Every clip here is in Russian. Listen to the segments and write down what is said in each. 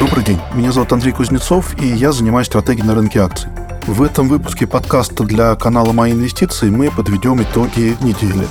Добрый день, меня зовут Андрей Кузнецов, и я занимаюсь стратегией на рынке акций. В этом выпуске подкаста для канала «Мои инвестиции» мы подведем итоги недели.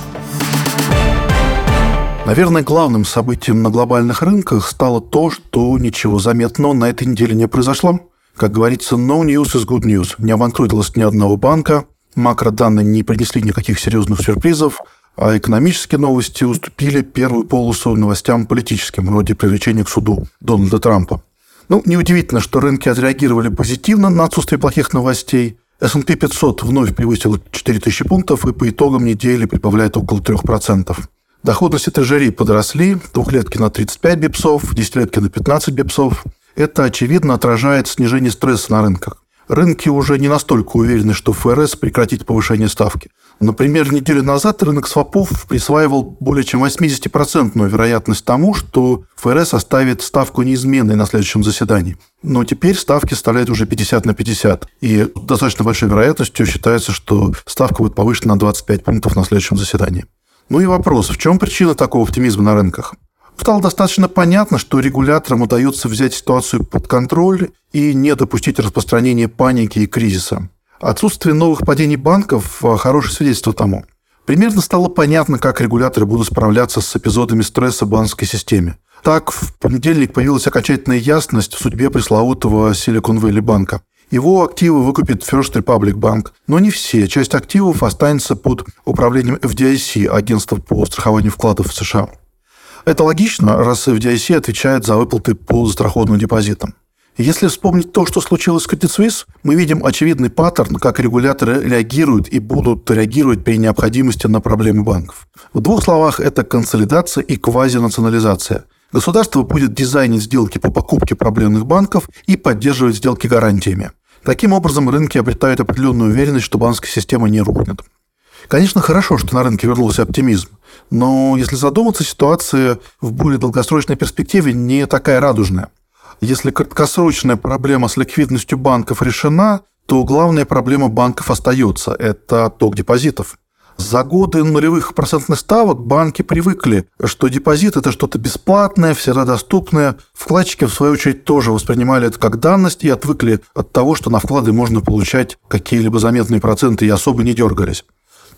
Наверное, главным событием на глобальных рынках стало то, что ничего заметного на этой неделе не произошло. Как говорится, no news is good news. Не обанкротилось ни одного банка, макроданные не принесли никаких серьезных сюрпризов, а экономические новости уступили первую полосу новостям политическим, вроде привлечения к суду Дональда Трампа. Ну, неудивительно, что рынки отреагировали позитивно на отсутствие плохих новостей. S&P 500 вновь превысил 4000 пунктов и по итогам недели прибавляет около 3%. Доходности трежери подросли, двухлетки на 35 бипсов, десятилетки на 15 бипсов. Это, очевидно, отражает снижение стресса на рынках рынки уже не настолько уверены, что ФРС прекратит повышение ставки. Например, неделю назад рынок свопов присваивал более чем 80% вероятность тому, что ФРС оставит ставку неизменной на следующем заседании. Но теперь ставки составляют уже 50 на 50. И достаточно большой вероятностью считается, что ставка будет повышена на 25 пунктов на следующем заседании. Ну и вопрос, в чем причина такого оптимизма на рынках? Стало достаточно понятно, что регуляторам удается взять ситуацию под контроль и не допустить распространения паники и кризиса. Отсутствие новых падений банков – хорошее свидетельство тому. Примерно стало понятно, как регуляторы будут справляться с эпизодами стресса в банковской системе. Так, в понедельник появилась окончательная ясность в судьбе пресловутого Silicon Valley банка. Его активы выкупит First Republic Bank, но не все. Часть активов останется под управлением FDIC, агентства по страхованию вкладов в США. Это логично, раз FDIC отвечает за выплаты по застрахованным депозитам. Если вспомнить то, что случилось с Credit Suisse, мы видим очевидный паттерн, как регуляторы реагируют и будут реагировать при необходимости на проблемы банков. В двух словах, это консолидация и квазинационализация. Государство будет дизайнить сделки по покупке проблемных банков и поддерживать сделки гарантиями. Таким образом, рынки обретают определенную уверенность, что банковская система не рухнет. Конечно, хорошо, что на рынке вернулся оптимизм, но если задуматься, ситуация в более долгосрочной перспективе не такая радужная. Если краткосрочная проблема с ликвидностью банков решена, то главная проблема банков остается – это ток депозитов. За годы нулевых процентных ставок банки привыкли, что депозит – это что-то бесплатное, всегда доступное. Вкладчики, в свою очередь, тоже воспринимали это как данность и отвыкли от того, что на вклады можно получать какие-либо заметные проценты и особо не дергались.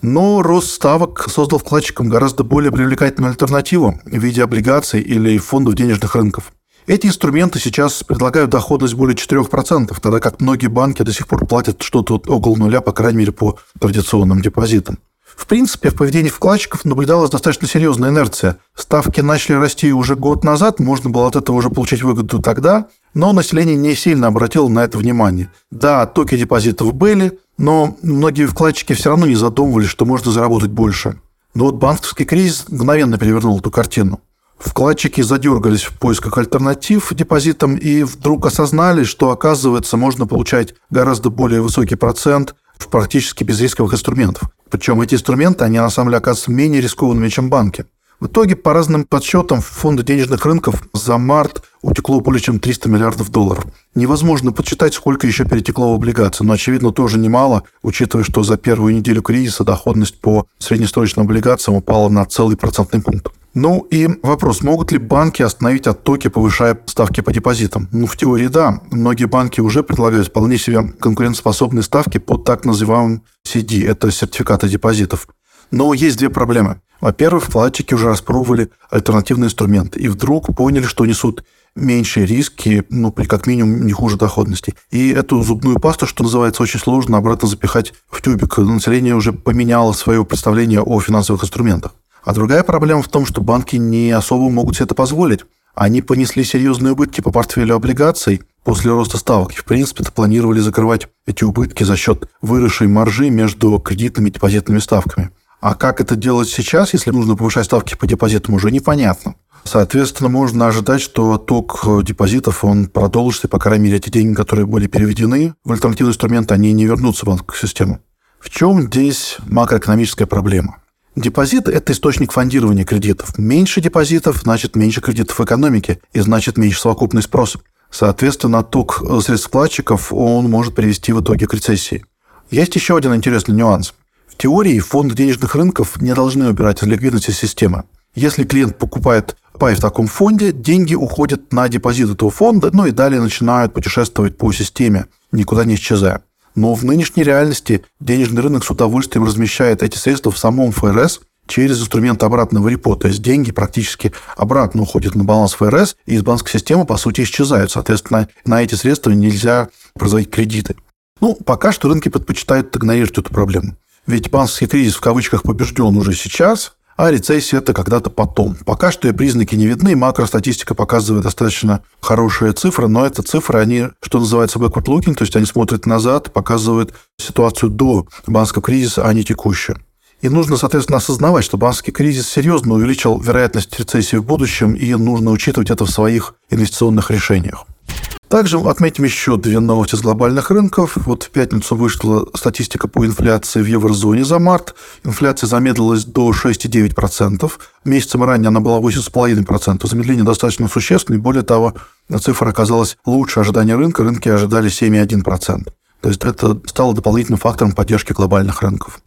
Но рост ставок создал вкладчикам гораздо более привлекательную альтернативу в виде облигаций или фондов денежных рынков. Эти инструменты сейчас предлагают доходность более 4%, тогда как многие банки до сих пор платят что-то около нуля, по крайней мере, по традиционным депозитам. В принципе, в поведении вкладчиков наблюдалась достаточно серьезная инерция. Ставки начали расти уже год назад, можно было от этого уже получить выгоду тогда, но население не сильно обратило на это внимание. Да, токи депозитов были, но многие вкладчики все равно не задумывались, что можно заработать больше. Но вот банковский кризис мгновенно перевернул эту картину. Вкладчики задергались в поисках альтернатив депозитам и вдруг осознали, что, оказывается, можно получать гораздо более высокий процент в практически безрисковых инструментов. Причем эти инструменты, они на самом деле оказываются менее рискованными, чем банки. В итоге, по разным подсчетам, фонды денежных рынков за март утекло более чем 300 миллиардов долларов. Невозможно подсчитать, сколько еще перетекло в облигации, но, очевидно, тоже немало, учитывая, что за первую неделю кризиса доходность по среднесрочным облигациям упала на целый процентный пункт. Ну и вопрос, могут ли банки остановить оттоки, повышая ставки по депозитам? Ну, в теории да. Многие банки уже предлагают вполне себе конкурентоспособные ставки под так называемым CD, это сертификаты депозитов. Но есть две проблемы. Во-первых, вкладчики уже распробовали альтернативные инструменты и вдруг поняли, что несут меньшие риски, ну, при как минимум не хуже доходности. И эту зубную пасту, что называется, очень сложно обратно запихать в тюбик. Население уже поменяло свое представление о финансовых инструментах. А другая проблема в том, что банки не особо могут себе это позволить. Они понесли серьезные убытки по портфелю облигаций после роста ставок. И, в принципе, планировали закрывать эти убытки за счет выросшей маржи между кредитными и депозитными ставками. А как это делать сейчас, если нужно повышать ставки по депозитам, уже непонятно. Соответственно, можно ожидать, что ток депозитов он продолжится, и, по крайней мере, эти деньги, которые были переведены в альтернативный инструмент, они не вернутся в банковскую систему. В чем здесь макроэкономическая проблема? Депозит – это источник фондирования кредитов. Меньше депозитов – значит меньше кредитов в экономике, и значит меньше совокупный спрос. Соответственно, ток средств вкладчиков он может привести в итоге к рецессии. Есть еще один интересный нюанс. В теории фонды денежных рынков не должны убирать из ликвидности системы. Если клиент покупает Накопая в таком фонде, деньги уходят на депозит этого фонда, ну и далее начинают путешествовать по системе, никуда не исчезая. Но в нынешней реальности денежный рынок с удовольствием размещает эти средства в самом ФРС через инструмент обратного репо. То есть деньги практически обратно уходят на баланс ФРС, и из банковской системы, по сути, исчезают. Соответственно, на эти средства нельзя производить кредиты. Ну, пока что рынки предпочитают игнорировать эту проблему. Ведь банковский кризис в кавычках побежден уже сейчас, а рецессия – это когда-то потом. Пока что и признаки не видны, макростатистика показывает достаточно хорошие цифры, но это цифры, они, что называется, backward looking, то есть они смотрят назад, показывают ситуацию до банковского кризиса, а не текущую. И нужно, соответственно, осознавать, что банковский кризис серьезно увеличил вероятность рецессии в будущем, и нужно учитывать это в своих инвестиционных решениях. Также отметим еще две новости с глобальных рынков. Вот в пятницу вышла статистика по инфляции в еврозоне за март. Инфляция замедлилась до 6,9%. Месяцем ранее она была 8,5%. Замедление достаточно существенное. Более того, цифра оказалась лучше ожидания рынка. Рынки ожидали 7,1%. То есть это стало дополнительным фактором поддержки глобальных рынков.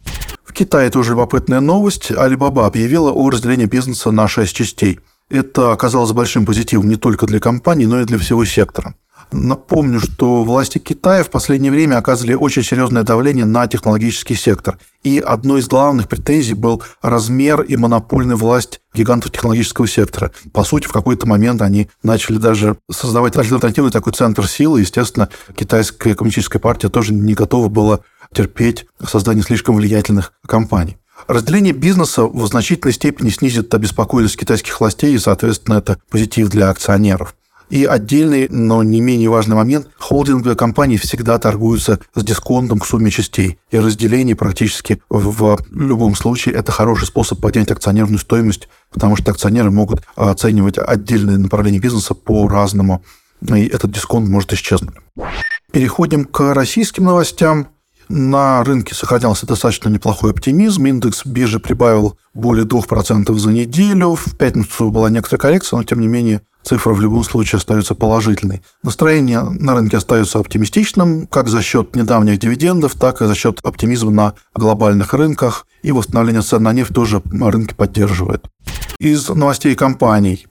В Китае тоже любопытная новость. Alibaba объявила о разделении бизнеса на 6 частей. Это оказалось большим позитивом не только для компании, но и для всего сектора. Напомню, что власти Китая в последнее время оказывали очень серьезное давление на технологический сектор. И одной из главных претензий был размер и монопольная власть гигантов технологического сектора. По сути, в какой-то момент они начали даже создавать альтернативный такой центр силы. Естественно, китайская коммунистическая партия тоже не готова была терпеть создание слишком влиятельных компаний. Разделение бизнеса в значительной степени снизит обеспокоенность китайских властей, и, соответственно, это позитив для акционеров. И отдельный, но не менее важный момент, холдинговые компании всегда торгуются с дисконтом к сумме частей. И разделение практически в любом случае это хороший способ поднять акционерную стоимость, потому что акционеры могут оценивать отдельные направления бизнеса по-разному, и этот дисконт может исчезнуть. Переходим к российским новостям. На рынке сохранялся достаточно неплохой оптимизм. Индекс биржи прибавил более 2% за неделю. В пятницу была некоторая коррекция, но тем не менее цифра в любом случае остается положительной. Настроение на рынке остается оптимистичным, как за счет недавних дивидендов, так и за счет оптимизма на глобальных рынках, и восстановление цен на нефть тоже рынки поддерживает. Из новостей компаний.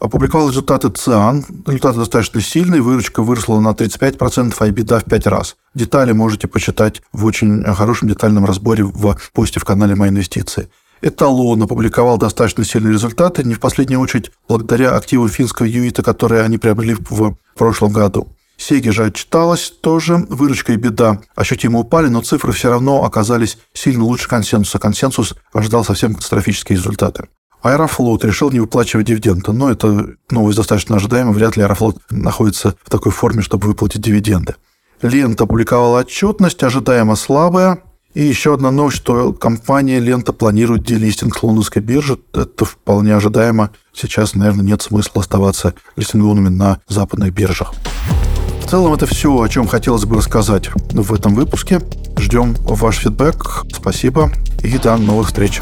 Опубликовал результаты ЦИАН. Результаты достаточно сильные. Выручка выросла на 35%, а EBITDA в 5 раз. Детали можете почитать в очень хорошем детальном разборе в посте в канале «Мои инвестиции». Эталон опубликовал достаточно сильные результаты, не в последнюю очередь благодаря активам финского юита, которые они приобрели в прошлом году. Сеги же отчиталась тоже, выручка и беда ощутимо упали, но цифры все равно оказались сильно лучше консенсуса. Консенсус ожидал совсем катастрофические результаты. Аэрофлот решил не выплачивать дивиденды, но это новость достаточно ожидаемая, вряд ли Аэрофлот находится в такой форме, чтобы выплатить дивиденды. Лента опубликовала отчетность, ожидаемо слабая, и еще одна новость, что компания «Лента» планирует делистинг лондонской биржи. Это вполне ожидаемо. Сейчас, наверное, нет смысла оставаться листингованными на западных биржах. В целом, это все, о чем хотелось бы рассказать в этом выпуске. Ждем ваш фидбэк. Спасибо и до новых встреч.